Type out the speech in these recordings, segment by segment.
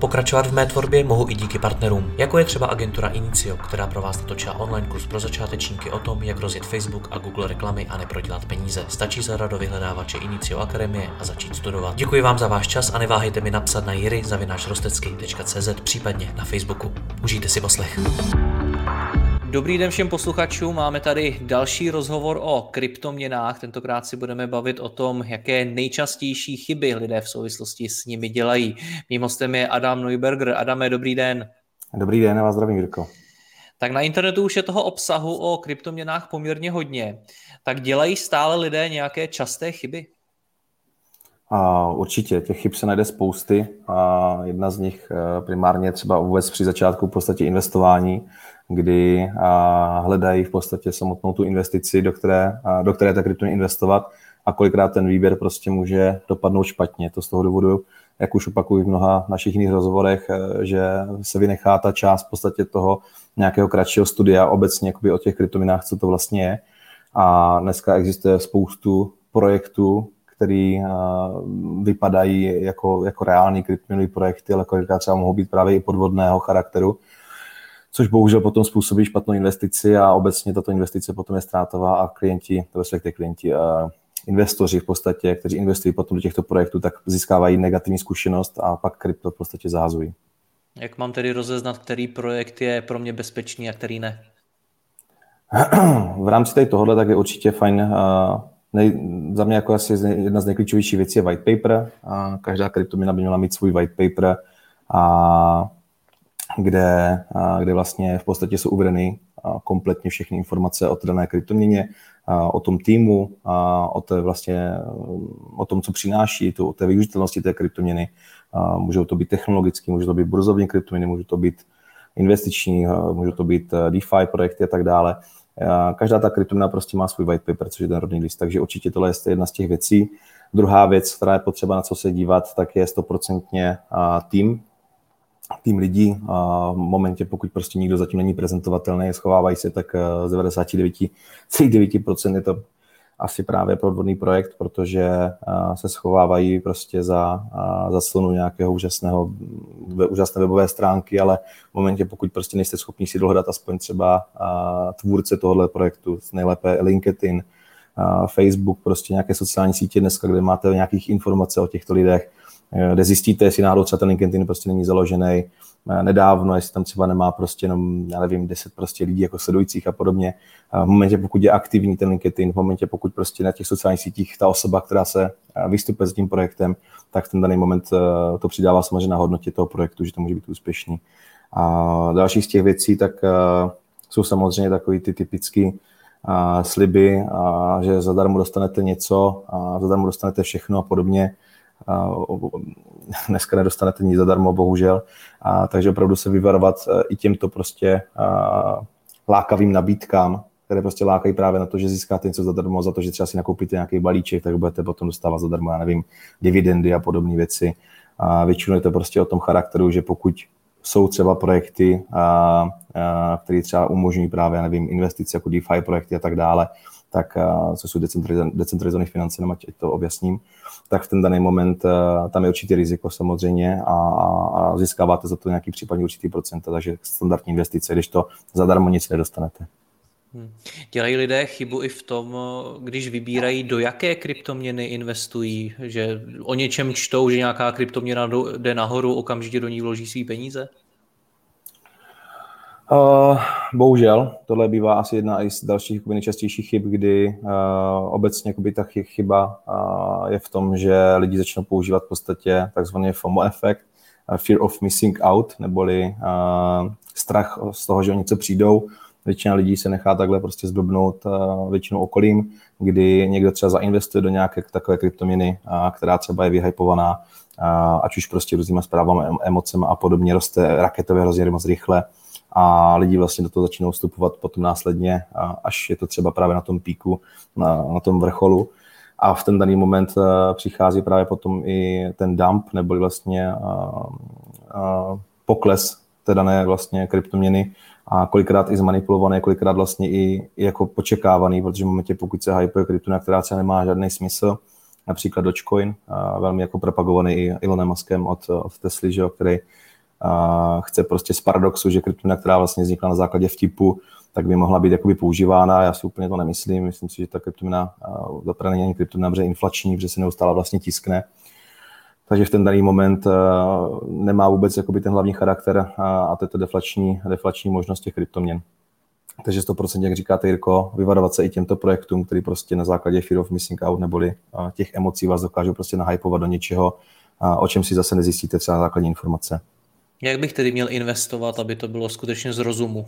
Pokračovat v mé tvorbě mohu i díky partnerům, jako je třeba agentura Inicio, která pro vás natočila online kurz pro začátečníky o tom, jak rozjet Facebook a Google reklamy a neprodělat peníze. Stačí zadat do vyhledávače Inicio Akademie a začít studovat. Děkuji vám za váš čas a neváhejte mi napsat na jiry.cz případně na Facebooku. Užijte si poslech. Dobrý den všem posluchačům, máme tady další rozhovor o kryptoměnách. Tentokrát si budeme bavit o tom, jaké nejčastější chyby lidé v souvislosti s nimi dělají. Mým hostem je Adam Neuberger. Adame, dobrý den. Dobrý den, a vás zdravím, Jirko. Tak na internetu už je toho obsahu o kryptoměnách poměrně hodně. Tak dělají stále lidé nějaké časté chyby? A určitě, těch chyb se najde spousty a jedna z nich eh, primárně třeba vůbec při začátku v podstatě investování, kdy hledají v podstatě samotnou tu investici, do které, do které ta kryptoměna investovat a kolikrát ten výběr prostě může dopadnout špatně. To z toho důvodu, jak už opakuju v mnoha našich jiných rozhovorech, eh, že se vynechá ta část v podstatě toho nějakého kratšího studia obecně o těch kryptoměnách, co to vlastně je. A dneska existuje spoustu projektů, který vypadají jako, jako reální kryptoměnové projekty, ale kolikrát třeba mohou být právě i podvodného charakteru, což bohužel potom způsobí špatnou investici a obecně tato investice potom je ztrátová a klienti, to respektive klienti, investoři v podstatě, kteří investují potom do těchto projektů, tak získávají negativní zkušenost a pak krypto v podstatě zahazují. Jak mám tedy rozeznat, který projekt je pro mě bezpečný a který ne? V rámci tady tohohle tak je určitě fajn Nej, za mě jako asi jedna z nejklíčovějších věcí je white paper. A každá kryptoměna by měla mít svůj white paper, a kde, kde vlastně v podstatě jsou uvedeny kompletně všechny informace o dané kryptoměně, o tom týmu, o, té vlastně, o tom, co přináší, to, o té využitelnosti té kryptoměny. Můžou to být technologické, můžou to být burzovní kryptoměny, můžou to být investiční, můžou to být DeFi projekty a tak dále. Každá ta kryptomina prostě má svůj white paper, což je ten rodný list, takže určitě tohle je jedna z těch věcí. Druhá věc, která je potřeba na co se dívat, tak je stoprocentně tým, tým lidí. A v momentě, pokud prostě nikdo zatím není prezentovatelný, schovávají se, tak z 99,9% je to asi právě podvodný projekt, protože se schovávají prostě za, za slunu nějakého úžasného, úžasné webové stránky, ale v momentě, pokud prostě nejste schopni si dohledat aspoň třeba tvůrce tohohle projektu, nejlépe LinkedIn, Facebook, prostě nějaké sociální sítě dneska, kde máte nějakých informací o těchto lidech, kde zjistíte, jestli náhodou třeba ten LinkedIn prostě není založený, Eh, nedávno, jestli tam třeba nemá prostě jenom, já nevím, 10 prostě lidí jako sledujících a podobně. V momentě, pokud je aktivní ten LinkedIn, v momentě, pokud prostě na těch sociálních sítích ta osoba, která se eh, vystupuje s tím projektem, tak ten daný moment eh, to přidává samozřejmě na hodnotě toho projektu, že to může být úspěšný. A další z těch věcí, tak jsou samozřejmě takový ty typické sliby, že zadarmo dostanete něco, a zadarmo dostanete všechno a podobně dneska nedostanete nic zadarmo, bohužel. A, takže opravdu se vyvarovat e, i těmto prostě a, lákavým nabídkám, které prostě lákají právě na to, že získáte něco zadarmo, za to, že třeba si nakoupíte nějaký balíček, tak budete potom dostávat zadarmo, já nevím, dividendy a podobné věci. A většinou je to prostě o tom charakteru, že pokud jsou třeba projekty, a, a, které třeba umožňují právě, já nevím, investice jako DeFi projekty a tak dále, tak, co jsou decentralizované finance, ať to objasním, tak v ten daný moment tam je určitý riziko samozřejmě a, a získáváte za to nějaký případně určitý procent, takže standardní investice, když to zadarmo nic nedostanete. Hmm. Dělají lidé chybu i v tom, když vybírají, do jaké kryptoměny investují, že o něčem čtou, že nějaká kryptoměna jde nahoru, okamžitě do ní vloží své peníze? Uh, bohužel, tohle bývá asi jedna z dalších nejčastějších chyb, kdy uh, obecně jakoby, ta chyba uh, je v tom, že lidi začnou používat v podstatě takzvaný FOMO efekt, uh, fear of missing out, neboli uh, strach z toho, že o něco přijdou. Většina lidí se nechá takhle prostě zblbnout uh, většinou okolím, kdy někdo třeba zainvestuje do nějaké takové kryptoměny, uh, která třeba je vyhypovaná, uh, ať už prostě různýma zprávami, emocemi a podobně, roste raketově hrozně moc rychle, a lidi vlastně do toho začínají vstupovat potom následně, až je to třeba právě na tom píku, na, na tom vrcholu. a v ten daný moment přichází právě potom i ten dump, neboli vlastně pokles té dané vlastně kryptoměny a kolikrát i zmanipulované, kolikrát vlastně i, i jako počekávaný, protože v momentě, pokud se hypuje kryptoměna, která se nemá žádný smysl, například Dogecoin, velmi jako propagovaný i Elonem Muskem od, od Tesly, že, který a chce prostě z paradoxu, že kryptoměna, která vlastně vznikla na základě vtipu, tak by mohla být jakoby používána. Já si úplně to nemyslím. Myslím si, že ta kryptoměna zaprvé není kryptoměna, protože inflační, protože se neustále vlastně tiskne. Takže v ten daný moment nemá vůbec jakoby ten hlavní charakter a to je to deflační, deflační možnost těch kryptoměn. Takže 100%, jak říkáte Jirko, vyvarovat se i těmto projektům, který prostě na základě fear of missing out neboli těch emocí vás dokážou prostě nahypovat do něčeho, o čem si zase nezjistíte třeba základní informace. Jak bych tedy měl investovat, aby to bylo skutečně z rozumu?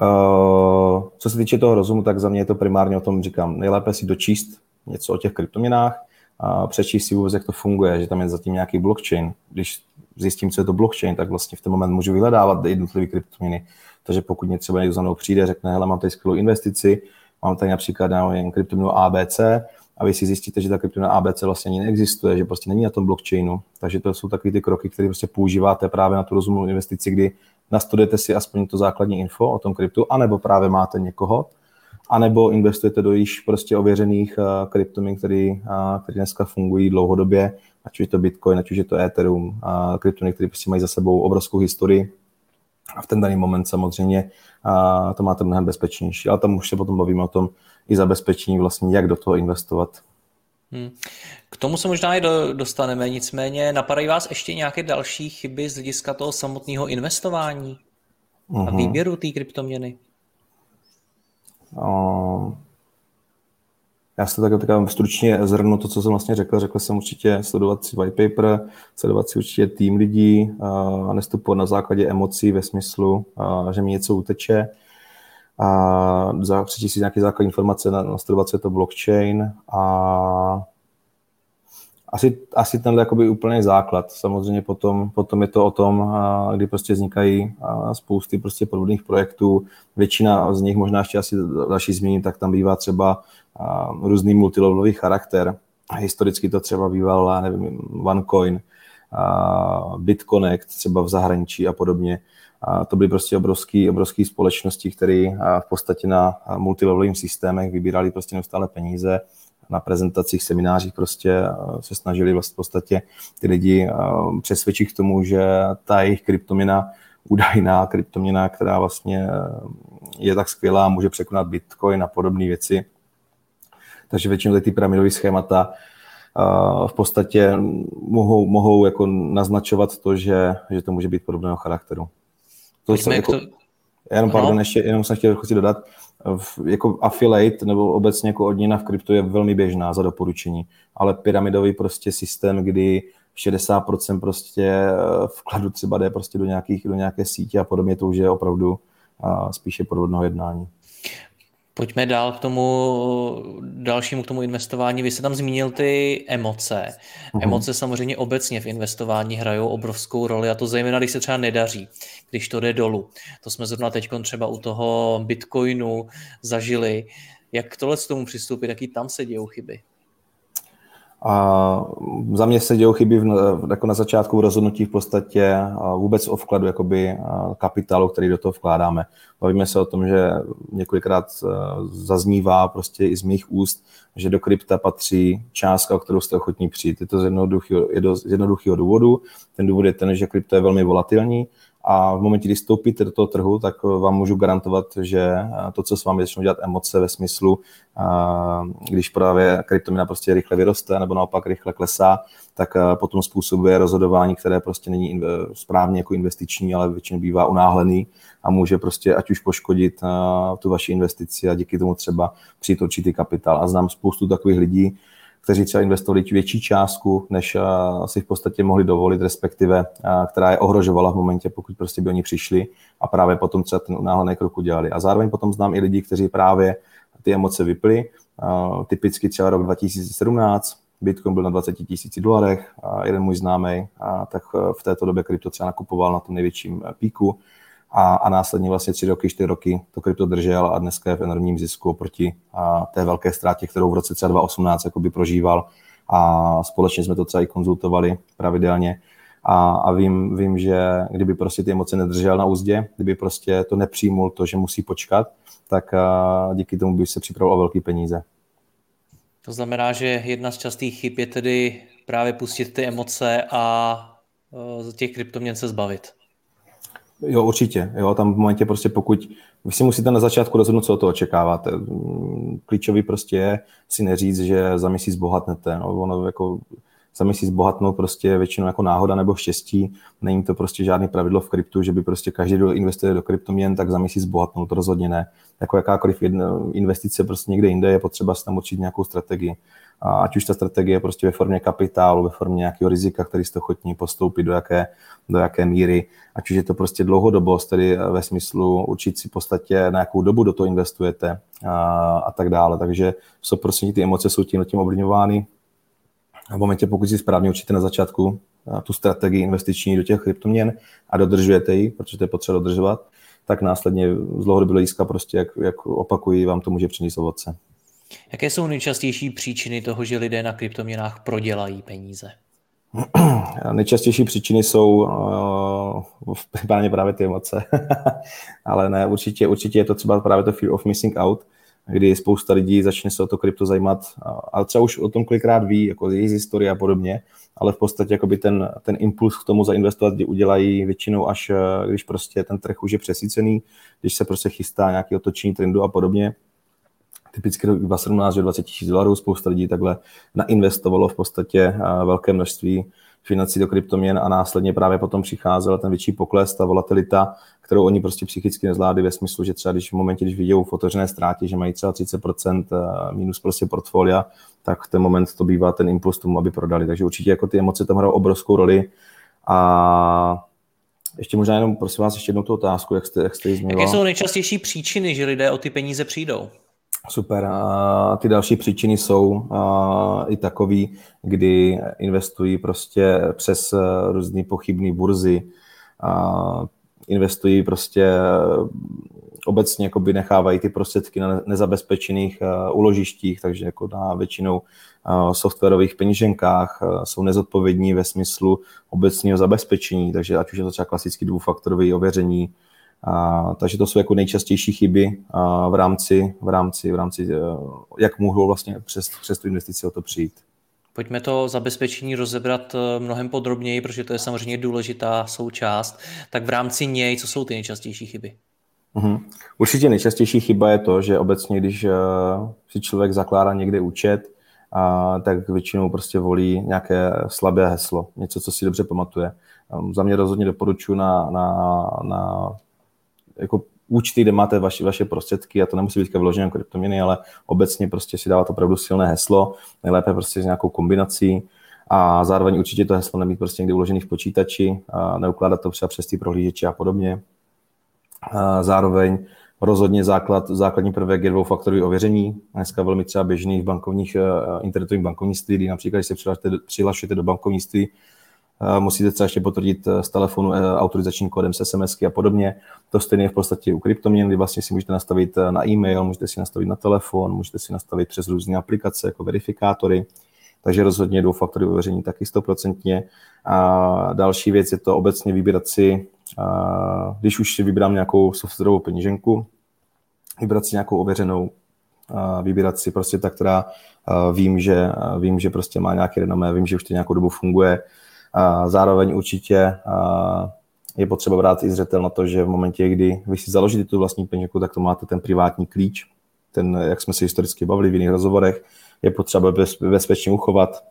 Uh, co se týče toho rozumu, tak za mě je to primárně o tom, říkám, nejlépe si dočíst něco o těch kryptoměnách, a přečíst si vůbec, jak to funguje, že tam je zatím nějaký blockchain. Když zjistím, co je to blockchain, tak vlastně v ten moment můžu vyhledávat jednotlivé kryptoměny. Takže pokud mě třeba někdo za mnou přijde, řekne, hele, mám tady skvělou investici, mám tady například jen kryptoměnu ABC, a vy si zjistíte, že ta kryptoměna ABC vlastně ani neexistuje, že prostě není na tom blockchainu. Takže to jsou takové ty kroky, které prostě používáte právě na tu rozumnou investici, kdy nastudujete si aspoň to základní info o tom kryptu, anebo právě máte někoho, anebo investujete do již prostě ověřených uh, kryptoměn, který, uh, který dneska fungují dlouhodobě, ať už je to Bitcoin, ať už je to Ethereum, uh, kryptoměny, které prostě mají za sebou obrovskou historii, a v ten daný moment samozřejmě to máte mnohem bezpečnější. Ale tam už se potom bavíme o tom i zabezpečení vlastně, jak do toho investovat. Hmm. K tomu se možná i do, dostaneme, nicméně napadají vás ještě nějaké další chyby z hlediska toho samotného investování uh-huh. a mhm. výběru té kryptoměny? Uh, já se tak, tak stručně zhrnu to, co jsem vlastně řekl. Řekl jsem určitě sledovat si white paper, sledovat si určitě tým lidí a nestupovat na základě emocí ve smyslu, že mi něco uteče. A přečíst si nějaké základní informace, nastudovat si to blockchain a asi, asi tenhle jakoby úplný základ. Samozřejmě potom, potom je to o tom, kdy prostě vznikají spousty prostě podobných projektů. Většina z nich, možná ještě asi další změní, tak tam bývá třeba různý multilevelový charakter. Historicky to třeba býval, nevím, OneCoin, BitConnect třeba v zahraničí a podobně. A to byly prostě obrovské obrovský společnosti, které v podstatě na multilevelových systémech vybírali prostě neustále peníze na prezentacích, seminářích prostě se snažili vlastně v podstatě ty lidi přesvědčit k tomu, že ta jejich kryptoměna, údajná kryptoměna, která vlastně je tak skvělá, může překonat Bitcoin a podobné věci. Takže většinou ty pyramidové schémata v podstatě mohou, mohou jako naznačovat to, že, že to může být podobného charakteru. To jsem jako, to... Jenom, pardon, ještě, jenom jsem chtěl chci dodat, v, jako affiliate nebo obecně jako odměna v kryptu je velmi běžná za doporučení, ale pyramidový prostě systém, kdy 60% prostě eh, vkladu třeba jde prostě do, nějakých, do nějaké sítě a podobně, to už je opravdu spíše podvodného jednání. Pojďme dál k tomu dalšímu, k tomu investování. Vy jste tam zmínil ty emoce. Uhum. Emoce samozřejmě obecně v investování hrajou obrovskou roli a to zejména, když se třeba nedaří, když to jde dolů. To jsme zrovna teď třeba u toho Bitcoinu zažili. Jak tohle s tomu přistoupit, jaký tam se dějou chyby? A za mě se dějou chyby v, jako na začátku rozhodnutí v podstatě vůbec o vkladu jakoby kapitálu, který do toho vkládáme. Bavíme se o tom, že několikrát e, zaznívá prostě i z mých úst, že do krypta patří částka, o kterou jste ochotní přijít. Je to z jednoduchého, z jednoduchého důvodu. Ten důvod je ten, že krypto je velmi volatilní a v momentě, kdy stoupíte do toho trhu, tak vám můžu garantovat, že to, co s vámi začnou dělat emoce ve smyslu, když právě kryptomina prostě rychle vyroste nebo naopak rychle klesá, tak potom způsobuje rozhodování, které prostě není správně jako investiční, ale většinou bývá unáhlený a může prostě ať už poškodit tu vaši investici a díky tomu třeba přijít určitý kapitál. A znám spoustu takových lidí, kteří třeba investovali větší částku, než eh, si v podstatě mohli dovolit, respektive eh, která je ohrožovala v momentě, pokud prostě by oni přišli a právě potom třeba ten náhodný krok udělali. A zároveň potom znám i lidi, kteří právě ty emoce vyply. Eh, typicky třeba rok 2017, Bitcoin byl na 20 tisíci dolarech jeden můj známý, tak v této době krypto třeba nakupoval na tom největším píku a, a následně vlastně tři roky, čtyři roky to krypto držel a dneska je v enormním zisku oproti a té velké ztrátě, kterou v roce třeba 2018 jakoby prožíval a společně jsme to třeba i konzultovali pravidelně a, a vím, vím, že kdyby prostě ty emoce nedržel na úzdě, kdyby prostě to nepřijmul to, že musí počkat, tak díky tomu by se připravil o velké peníze. To znamená, že jedna z častých chyb je tedy právě pustit ty emoce a z těch kryptoměn se zbavit. Jo, určitě. Jo, tam v momentě prostě pokud vy si musíte na začátku rozhodnout, co od toho očekáváte. Klíčový prostě je si neříct, že za měsíc bohatnete. No, ono jako za měsíc bohatnout prostě většinou jako náhoda nebo štěstí. Není to prostě žádný pravidlo v kryptu, že by prostě každý, kdo investuje do kryptoměn, tak za měsíc bohatnout, to rozhodně ne. Jako jakákoliv investice prostě někde jinde je potřeba si tam určit nějakou strategii. A ať už ta strategie je prostě ve formě kapitálu, ve formě nějakého rizika, který jste ochotní postoupit, do jaké, do jaké míry, ať už je to prostě dlouhodobost, tedy ve smyslu určit si v podstatě, na jakou dobu do toho investujete a, a tak dále. Takže jsou prostě ty emoce jsou tím, tím ovlivňovány v momentě, pokud si správně učíte na začátku tu strategii investiční do těch kryptoměn a dodržujete ji, protože to je potřeba dodržovat, tak následně z dlouhodobého hlediska prostě, jak, jak opakují, vám to může přinést ovoce. Jaké jsou nejčastější příčiny toho, že lidé na kryptoměnách prodělají peníze? Nejčastější příčiny jsou uh, primárně právě ty emoce, ale ne, určitě, určitě je to třeba právě to fear of missing out, kdy spousta lidí začne se o to krypto zajímat a třeba už o tom kolikrát ví, jako jejich historie a podobně, ale v podstatě jakoby ten, ten impuls k tomu zainvestovat kdy udělají většinou až, eh, když prostě ten trh už je přesícený, když se prostě chystá nějaký otočení trendu a podobně. Typicky 2017 20 tisíc dolarů, spousta lidí takhle nainvestovalo v podstatě eh, velké množství financí do kryptoměn a následně právě potom přicházel ten větší pokles, ta volatilita, kterou oni prostě psychicky nezvládli ve smyslu, že třeba když v momentě, když vidějí v otevřené ztrátě, že mají třeba 30% eh, minus prostě portfolia, tak v ten moment to bývá ten impuls tomu, aby prodali. Takže určitě jako ty emoce tam hrajou obrovskou roli a ještě možná jenom, prosím vás, ještě jednou tu otázku, jak jste, jak jste Jaké jsou nejčastější příčiny, že lidé o ty peníze přijdou? Super. A ty další příčiny jsou i takový, kdy investují prostě přes různé pochybné burzy, a, investují prostě obecně jakoby nechávají ty prostředky na nezabezpečených uložištích, takže jako na většinou softwarových peníženkách jsou nezodpovědní ve smyslu obecného zabezpečení, takže ať už je to třeba klasický dvoufaktorové ověření, a, takže to jsou jako nejčastější chyby a, v rámci, v rámci, v rámci jak mohou vlastně přes, přes tu investici o to přijít. Pojďme to zabezpečení rozebrat mnohem podrobněji, protože to je samozřejmě důležitá součást. Tak v rámci něj, co jsou ty nejčastější chyby? Uhum. Určitě nejčastější chyba je to, že obecně, když uh, si člověk zakládá někde účet, uh, tak většinou prostě volí nějaké slabé heslo, něco, co si dobře pamatuje. Um, za mě rozhodně doporučuji na, na, na jako účty, kde máte vaše, vaše prostředky, a to nemusí být vyložené kryptoměny, ale obecně prostě si dávat opravdu silné heslo, nejlépe prostě s nějakou kombinací a zároveň určitě to heslo nemít prostě někde uložený v počítači, a neukládat to třeba přes ty prohlížeče a podobně. A zároveň rozhodně základ, základní prvek je dvoufaktorové ověření. Dneska velmi třeba běžný v bankovních, eh, internetových bankovnictví, kdy například, když se přihlašujete do bankovnictví, musíte třeba ještě potvrdit eh, z telefonu autorizačním kódem s SMSky a podobně. To stejně je v podstatě u kryptoměn, kdy vlastně si můžete nastavit na e-mail, můžete si nastavit na telefon, můžete si nastavit přes různé aplikace jako verifikátory takže rozhodně dvoufaktorové ověření taky stoprocentně. A další věc je to obecně vybírat si, když už si vybrám nějakou softwarovou peníženku, vybrat si nějakou ověřenou, vybírat si prostě ta, která vím, že, vím, že prostě má nějaké renomé, vím, že už to nějakou dobu funguje. Zároveň určitě je potřeba brát i zřetel na to, že v momentě, kdy vy si založíte tu vlastní peněžku, tak to máte ten privátní klíč, ten, jak jsme se historicky bavili v jiných rozhovorech, je potřeba bez, bezpečně uchovat.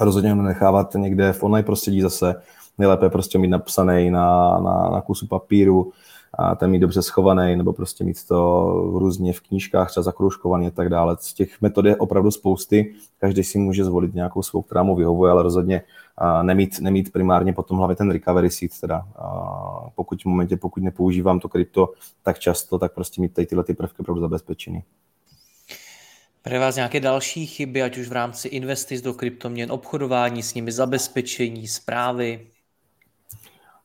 Rozhodně ho nechávat někde v online prostředí zase, nejlépe prostě mít napsaný na, na, na kusu papíru, a ten mít dobře schovaný, nebo prostě mít to různě v knížkách, třeba zakroužkovaný a tak dále. Z těch metod je opravdu spousty, každý si může zvolit nějakou svou, která mu vyhovuje, ale rozhodně nemít, nemít primárně potom hlavně ten recovery seed, teda pokud v momentě, pokud nepoužívám to krypto tak často, tak prostě mít tady tyhle ty prvky opravdu zabezpečený. Pro vás nějaké další chyby, ať už v rámci investic do kryptoměn, obchodování s nimi, zabezpečení, zprávy?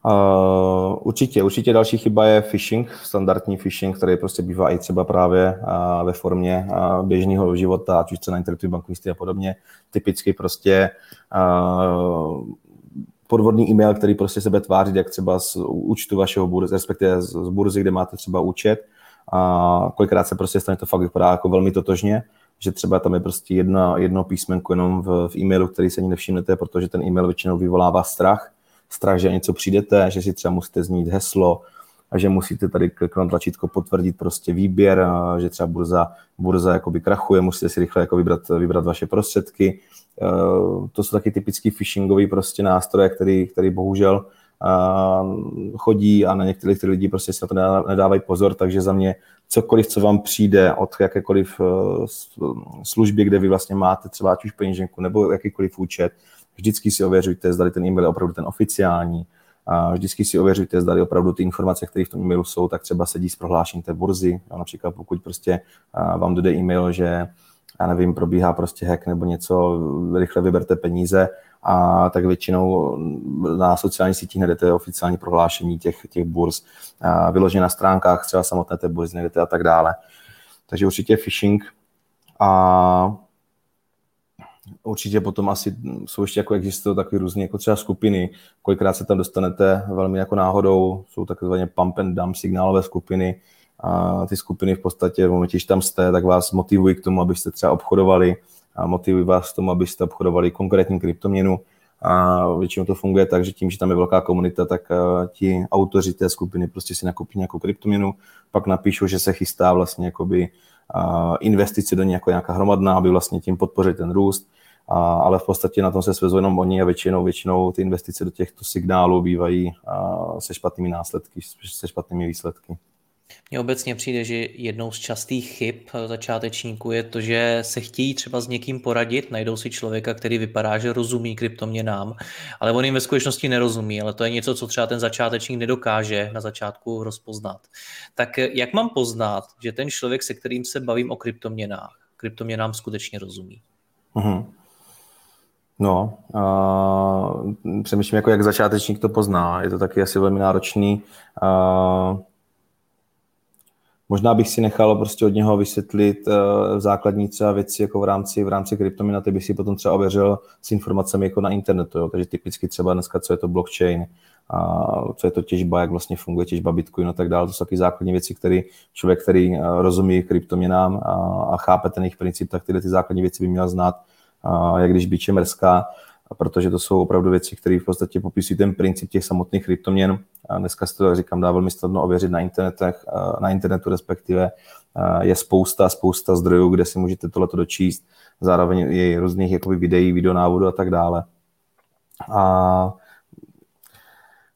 Uh, určitě, určitě další chyba je phishing, standardní phishing, který prostě bývá i třeba právě uh, ve formě uh, běžného života, ať už na internetu, bankovnictví a podobně. Typicky prostě uh, podvodný e-mail, který prostě sebe tváří, jak třeba z účtu vašeho burzy, respektive z, burzy, kde máte třeba účet. A kolikrát se prostě stane to fakt vypadá jako velmi totožně, že třeba tam je prostě jedno, jedno písmenko jenom v, v e-mailu, který se ani nevšimnete, protože ten e-mail většinou vyvolává strach, strach, že něco přijdete, že si třeba musíte zmínit heslo, a že musíte tady kliknout tlačítko potvrdit prostě výběr, že třeba burza, burza jakoby krachuje, musíte si rychle jako vybrat, vybrat vaše prostředky. E, to jsou taky typický phishingové prostě nástroje, který, který bohužel chodí a na některých ty lidi prostě si na to nedávají pozor, takže za mě cokoliv, co vám přijde od jakékoliv e, služby, kde vy vlastně máte třeba ať už peněženku nebo jakýkoliv účet, vždycky si ověřujte, zda ten e-mail je opravdu ten oficiální, a vždycky si ověřujte, zda opravdu ty informace, které v tom e-mailu jsou, tak třeba sedí s prohlášením té burzy. A například pokud prostě vám dojde e-mail, že já nevím, probíhá prostě hack nebo něco, rychle vyberte peníze, a tak většinou na sociálních sítích najdete oficiální prohlášení těch, těch burz, vyložené na stránkách třeba samotné té burzy najdete a tak dále. Takže určitě phishing a určitě potom asi jsou ještě jako existují takové různé jako třeba skupiny, kolikrát se tam dostanete velmi jako náhodou, jsou takzvané pump and dump signálové skupiny, a ty skupiny v podstatě v momentě, když tam jste, tak vás motivují k tomu, abyste třeba obchodovali a motivují vás k tomu, abyste obchodovali konkrétní kryptoměnu. A většinou to funguje tak, že tím, že tam je velká komunita, tak ti autoři té skupiny prostě si nakoupí nějakou kryptoměnu, pak napíšou, že se chystá vlastně jakoby investice do ní jako nějaká hromadná, aby vlastně tím podpořili ten růst, a, ale v podstatě na tom se svezou jenom oni a většinou, většinou ty investice do těchto signálů bývají a, se špatnými následky, se špatnými výsledky. Mně obecně přijde, že jednou z častých chyb začátečníků je to, že se chtějí třeba s někým poradit, najdou si člověka, který vypadá, že rozumí kryptoměnám, ale on jim ve skutečnosti nerozumí, ale to je něco, co třeba ten začátečník nedokáže na začátku rozpoznat. Tak jak mám poznat, že ten člověk, se kterým se bavím o kryptoměnách, kryptoměnám skutečně rozumí? Uh-huh. No, uh, přemýšlím, jako jak začátečník to pozná. Je to taky asi velmi náročný. Uh, Možná bych si nechal prostě od něho vysvětlit uh, základní třeba věci jako v rámci, v rámci kryptoměnaty, bych si potom třeba ověřil s informacemi jako na internetu. Jo. Takže typicky třeba dneska, co je to blockchain, a co je to těžba, jak vlastně funguje těžba Bitcoin a tak dále. To jsou taky základní věci, které člověk, který uh, rozumí kryptoměnám a, a chápe ten jejich princip, tak tyhle ty základní věci by měl znát, uh, jak když biče mrská protože to jsou opravdu věci, které v podstatě popisují ten princip těch samotných kryptoměn. A dneska se to, říkám, dá velmi snadno ověřit na, internetech, na internetu respektive. Je spousta, spousta zdrojů, kde si můžete tohleto dočíst. Zároveň je různých jakoby videí, videonávodů a tak dále. A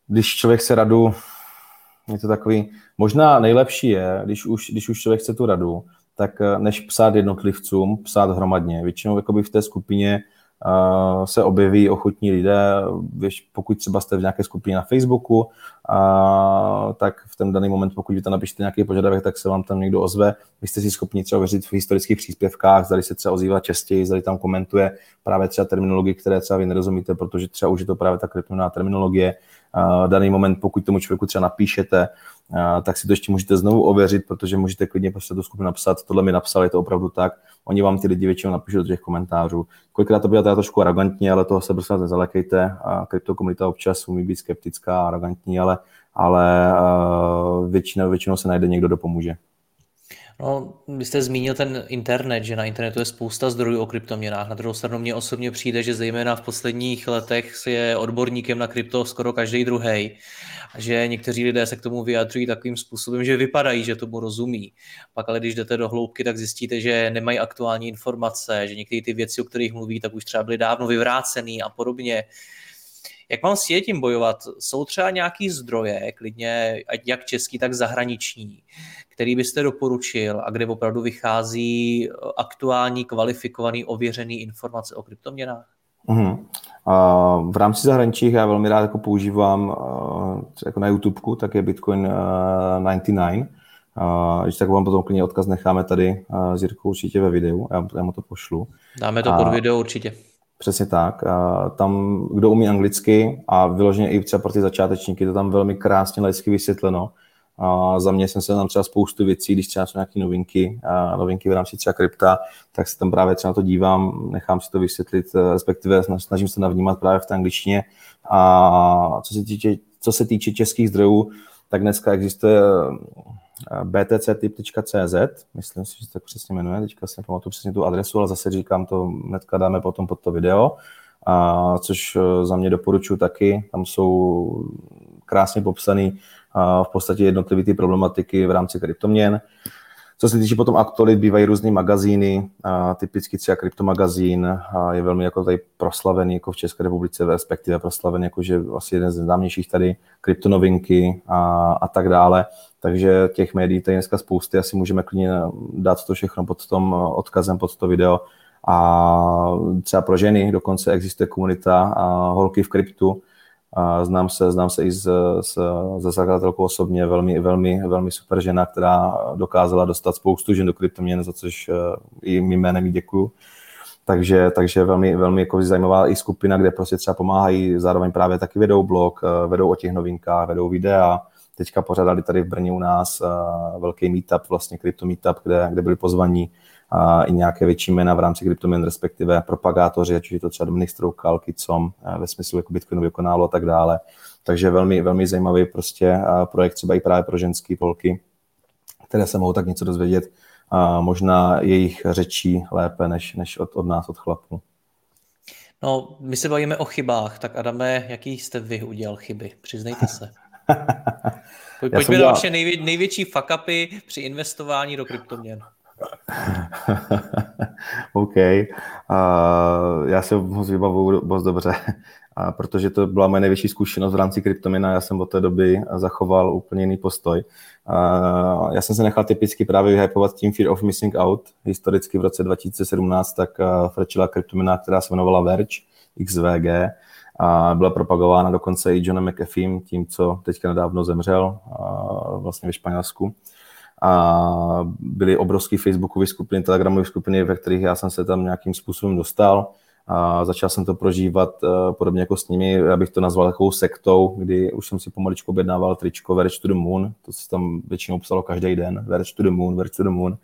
když člověk se radu, je to takový, možná nejlepší je, když už, když už člověk chce tu radu, tak než psát jednotlivcům, psát hromadně. Většinou jakoby v té skupině se objeví ochotní lidé, pokud třeba jste v nějaké skupině na Facebooku, tak v ten daný moment, pokud vy tam napíšete nějaký požadavek, tak se vám tam někdo ozve. Vy jste si schopni třeba věřit v historických příspěvkách, zda se třeba ozývá častěji, zda tam komentuje právě třeba terminologii, které třeba vy nerozumíte, protože třeba už je to právě ta kryptoměná terminologie. Daný moment, pokud tomu člověku třeba napíšete, tak si to ještě můžete znovu ověřit, protože můžete klidně prostě do skupiny napsat, tohle mi napsal, je to opravdu tak. Oni vám ty lidi většinou napíšou do těch komentářů. Kolikrát to byla trošku arrogantně, ale toho se prostě nezalekejte. Kryptokomunita občas umí být skeptická, arrogantní, ale, ale většinou, většinou se najde někdo, kdo pomůže. No, vy jste zmínil ten internet, že na internetu je spousta zdrojů o kryptoměnách. Na druhou stranu mě osobně přijde, že zejména v posledních letech je odborníkem na krypto skoro každý druhý. Že někteří lidé se k tomu vyjadřují takovým způsobem, že vypadají, že tomu rozumí. Pak ale když jdete do hloubky, tak zjistíte, že nemají aktuální informace, že některé ty věci, o kterých mluví, tak už třeba byly dávno vyvrácený a podobně. Jak mám s tím bojovat? Jsou třeba nějaký zdroje, klidně ať jak český, tak zahraniční, který byste doporučil a kde opravdu vychází aktuální, kvalifikovaný, ověřený informace o kryptoměnách? Uh-huh. Uh, v rámci zahraničí já velmi rád jako používám uh, jako na YouTube, tak je Bitcoin uh, 99. Uh, když tak vám potom klidně odkaz necháme tady uh, s Jirkou určitě ve videu, já, já mu to pošlu. Dáme to pod video určitě. Přesně tak. Tam, kdo umí anglicky a vyloženě i třeba pro ty začátečníky, to tam velmi krásně laicky vysvětleno. A za mě jsem se tam třeba spoustu věcí, když třeba jsou nějaké novinky, a novinky v rámci třeba krypta, tak se tam právě třeba na to dívám, nechám si to vysvětlit, eh, respektive snažím se navnímat právě v té angličtině. A co se týče, co se týče českých zdrojů, tak dneska existuje eh, btctip.cz, myslím si, že se tak přesně jmenuje, teďka si nepamatuju přesně tu adresu, ale zase říkám to, hnedka dáme potom pod to video, a což eh, za mě doporučuji taky, tam jsou krásně popsané v podstatě jednotlivé ty problematiky v rámci kryptoměn. Co se týče potom aktualit, bývají různé magazíny, typicky třeba kryptomagazín je velmi jako tady proslavený jako v České republice, respektive proslavený jako že asi jeden z nejznámějších tady kryptonovinky a, a tak dále. Takže těch médií tady dneska spousty, asi můžeme klidně dát to všechno pod tom odkazem pod to video. A třeba pro ženy dokonce existuje komunita holky v kryptu, a znám se, znám se i s, s, se zakladatelkou osobně, velmi, velmi, velmi super žena, která dokázala dostat spoustu žen do kryptoměn, za což uh, i mým jménem děkuju. Takže, takže velmi, velmi jako zajímavá i skupina, kde prostě třeba pomáhají, zároveň právě taky vedou blog, uh, vedou o těch novinkách, vedou videa. Teďka pořádali tady v Brně u nás uh, velký meetup, vlastně krypto meetup, kde, kde byli pozvaní i nějaké větší jména v rámci kryptoměn, respektive propagátoři, ať už je to třeba Dominik Stroukal, Kicom, ve smyslu jako Bitcoinového kanálu a tak dále. Takže velmi, velmi zajímavý prostě projekt třeba i právě pro ženské polky, které se mohou tak něco dozvědět, a možná jejich řečí lépe než, než od, od nás, od chlapů. No, my se bavíme o chybách, tak Adame, jaký jste vy udělal chyby? Přiznejte se. Pojďme na vaše nejvě, největší fuck-upy při investování do kryptoměn. OK. Uh, já se moc vybavuju moc dobře, uh, protože to byla moje největší zkušenost v rámci kryptomina. Já jsem od té doby zachoval úplně jiný postoj. Uh, já jsem se nechal typicky právě vyhypovat tím Fear of Missing Out. Historicky v roce 2017 tak uh, frčila kryptomina, která se jmenovala Verge, XVG, a byla propagována dokonce i Johnem McAfee, tím, co teďka nedávno zemřel vlastně ve Španělsku a byly obrovské facebookové skupiny, telegramové skupiny, ve kterých já jsem se tam nějakým způsobem dostal. A začal jsem to prožívat uh, podobně jako s nimi, abych to nazval takovou sektou, kdy už jsem si pomaličku objednával tričko Verge to the Moon, to se tam většinou psalo každý den, Verge to the Moon, Verge to the Moon.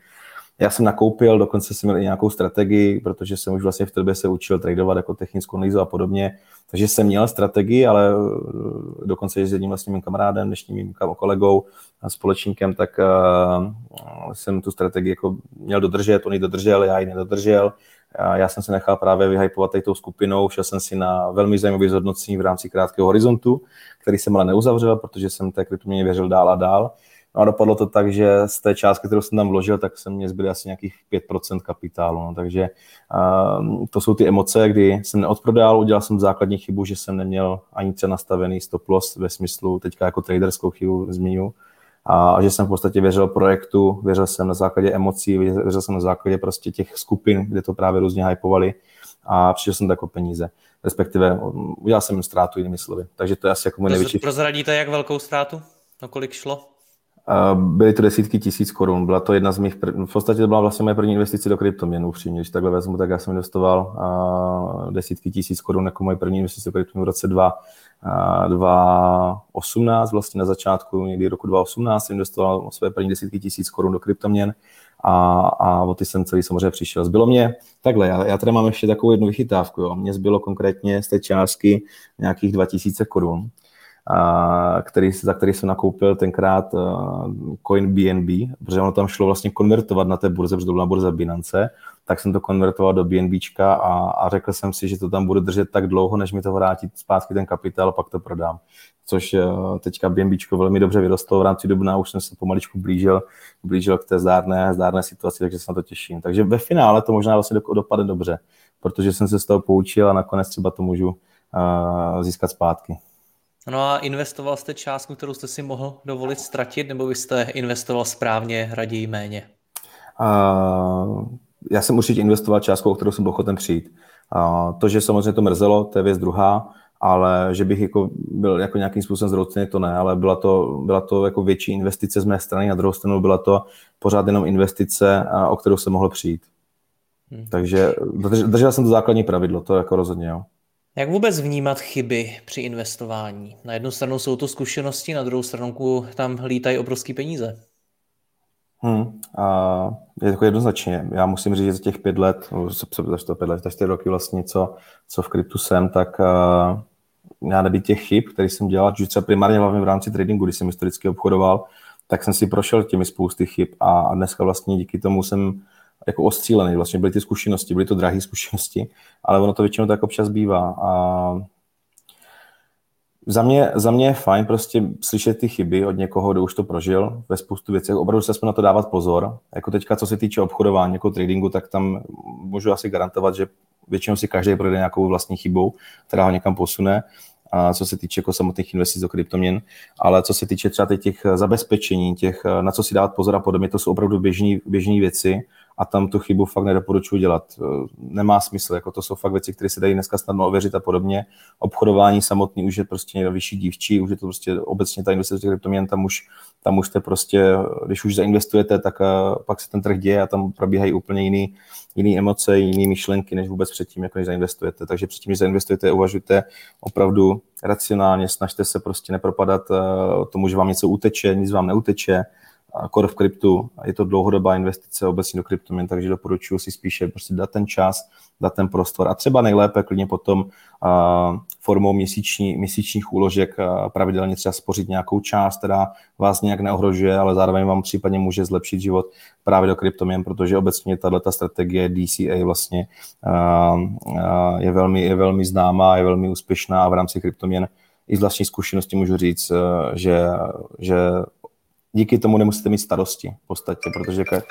Já jsem nakoupil, dokonce jsem měl i nějakou strategii, protože jsem už vlastně v té době se učil tradovat jako technickou analýzu a podobně. Takže jsem měl strategii, ale eh, dokonce s jedním vlastně mým kamarádem, dnešním mým kolegou a společníkem, tak uh, jsem tu strategii jako měl dodržet, on ji dodržel, já ji nedodržel. Já jsem se nechal právě vyhypovat tou skupinou, šel jsem si na velmi zajímavé zhodnocení v rámci krátkého horizontu, který jsem ale neuzavřel, protože jsem té kryptoměně věřil dál a dál. No a dopadlo to tak, že z té částky, kterou jsem tam vložil, tak se mě zbyly asi nějakých 5% kapitálu. No. Takže uh, to jsou ty emoce, kdy jsem neodprodal, udělal jsem základní chybu, že jsem neměl ani třeba nastavený stop loss ve smyslu, teďka jako traderskou chybu zmíňu, a že jsem v podstatě věřil projektu, věřil jsem na základě emocí, věřil jsem na základě prostě těch skupin, kde to právě různě hypovali a přišel jsem jako peníze. Respektive udělal jsem ztrátu jinými slovy. Takže to je asi jako můj největší... Prozradíte, jak velkou ztrátu? Na kolik šlo? Byly to desítky tisíc korun. Byla to jedna z mých, prv... v podstatě to byla vlastně moje první investice do kryptoměn, upřímně. Když takhle vezmu, tak já jsem investoval desítky tisíc korun jako moje první investice do kryptoměn v roce 2, 2018, vlastně na začátku někdy roku 2018 jsem investoval své první desítky tisíc korun do kryptoměn a, a o ty jsem celý samozřejmě přišel. Zbylo mě, takhle, já, já tady mám ještě takovou jednu vychytávku, jo. Mně zbylo konkrétně z té částky nějakých 2000 korun který, za který jsem nakoupil tenkrát coin BNB, protože ono tam šlo vlastně konvertovat na té burze, protože to byla burza Binance, tak jsem to konvertoval do BNBčka a, a řekl jsem si, že to tam bude držet tak dlouho, než mi to vrátí zpátky ten kapitál, pak to prodám. Což teďka BNBčko velmi dobře vyrostlo v rámci dubna, už jsem se pomaličku blížil, blížil k té zdárné, zdárné situaci, takže se na to těším. Takže ve finále to možná vlastně dopadne dobře, protože jsem se z toho poučil a nakonec třeba to můžu uh, získat zpátky. No a investoval jste částku, kterou jste si mohl dovolit ztratit, nebo byste investoval správně, raději méně? Uh, já jsem určitě investoval částku, o kterou jsem byl ochoten přijít. Uh, to, že samozřejmě to mrzelo, to je věc druhá, ale že bych jako byl jako nějakým způsobem zroucený, to ne, ale byla to, byla to jako větší investice z mé strany, na druhou stranu byla to pořád jenom investice, o kterou jsem mohl přijít. Hmm. Takže držel jsem to základní pravidlo, to jako rozhodně jo. Jak vůbec vnímat chyby při investování? Na jednu stranu jsou to zkušenosti, na druhou stranu tam lítají obrovské peníze. Hmm. A je to jednoznačně. Já musím říct, že za těch pět let, za to pět let, za čtyři roky vlastně, co, co v kryptu jsem, tak uh, já nebýt těch chyb, které jsem dělal, že třeba primárně hlavně v rámci tradingu, když jsem historicky obchodoval, tak jsem si prošel těmi spousty chyb a, a dneska vlastně díky tomu jsem jako ostřílený. Vlastně byly ty zkušenosti, byly to drahé zkušenosti, ale ono to většinou tak občas bývá. A za mě, za mě je fajn prostě slyšet ty chyby od někoho, kdo už to prožil ve spoustu věcí. Opravdu se na to dávat pozor. Jako teďka, co se týče obchodování, jako tradingu, tak tam můžu asi garantovat, že většinou si každý projde nějakou vlastní chybou, která ho někam posune a co se týče jako samotných investic do kryptoměn, ale co se týče třeba těch zabezpečení, těch, na co si dát pozor a podobně, to jsou opravdu běžné věci a tam tu chybu fakt nedoporučuji dělat. E, nemá smysl, jako to jsou fakt věci, které se dají dneska snadno ověřit a podobně. Obchodování samotný už je prostě někdo vyšší dívčí, už je to prostě obecně ta investice kryptoměn, tam už, tam už jste prostě, když už zainvestujete, tak e, pak se ten trh děje a tam probíhají úplně jiný, jiný emoce, jiné myšlenky, než vůbec předtím, jako než zainvestujete. Takže předtím, než zainvestujete, uvažujte opravdu racionálně, snažte se prostě nepropadat e, tomu, že vám něco uteče, nic vám neuteče, core v kryptu. Je to dlouhodobá investice obecně do kryptoměn, takže doporučuji si spíše prostě dát ten čas, dát ten prostor a třeba nejlépe klidně potom uh, formou měsíční, měsíčních úložek uh, pravidelně třeba spořit nějakou část, která vás nějak neohrožuje, ale zároveň vám případně může zlepšit život právě do kryptoměn, protože obecně tato strategie DCA vlastně uh, je, velmi, je velmi známá, je velmi úspěšná a v rámci kryptoměn i z vlastní zkušenosti můžu říct, že, že díky tomu nemusíte mít starosti v podstatě, protože ka-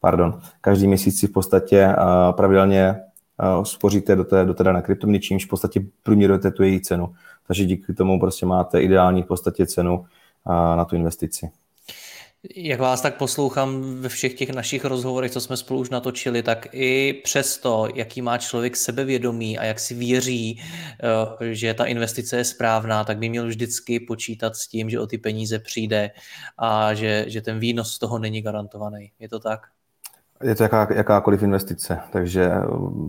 pardon, každý měsíc si v podstatě uh, pravidelně uh, spoříte do té, do té dané kryptoměny, čímž v podstatě průměrujete tu její cenu. Takže díky tomu prostě máte ideální v podstatě cenu uh, na tu investici. Jak vás tak poslouchám ve všech těch našich rozhovorech, co jsme spolu už natočili, tak i přesto, jaký má člověk sebevědomí a jak si věří, eh, že ta investice je správná, tak by měl vždycky počítat s tím, že o ty peníze přijde a že, že ten výnos z toho není garantovaný. Je to tak? Je to jaká, jakákoliv investice, takže eh,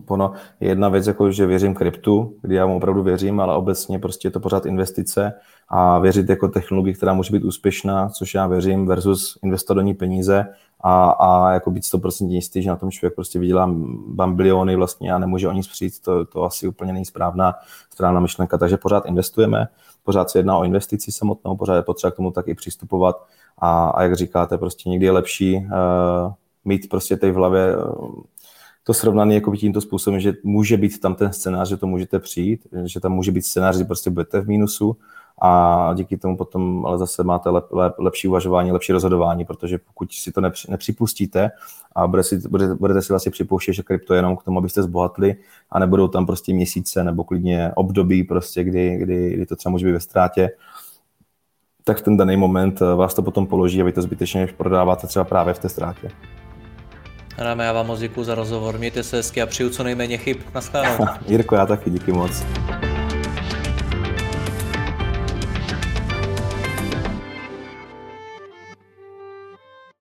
ono je jedna věc, jako že věřím kryptu, kdy já mu opravdu věřím, ale obecně prostě je to pořád investice a věřit jako technologii, která může být úspěšná, což já věřím, versus investovat do ní peníze a, a jako být 100% jistý, že na tom člověk prostě vydělá biliony vlastně a nemůže o nic přijít, to, to asi úplně není správná, správná myšlenka, takže pořád investujeme, pořád se jedná o investici samotnou, pořád je potřeba k tomu tak i přistupovat a, a jak říkáte, prostě někdy je lepší uh, mít prostě tady v hlavě eh, to srovnaný jako tímto způsobem, že může být tam ten scénář, že to můžete přijít, že tam může být scénář, že prostě budete v mínusu a díky tomu potom ale zase máte lep, lep, lepší uvažování, lepší rozhodování, protože pokud si to nepři, nepřipustíte a budete si, budete, budete si vlastně připouštět, že krypto je jenom k tomu, abyste zbohatli a nebudou tam prostě měsíce nebo klidně období, prostě, kdy, kdy, kdy to třeba může být ve ztrátě, tak v ten daný moment eh, vás to potom položí a vy to zbytečně prodáváte třeba právě v té ztrátě. Dáme, já vám moc děkuji za rozhovor, mějte se hezky a přeju co nejméně chyb. Naschledanou. Jirko, já taky, díky moc.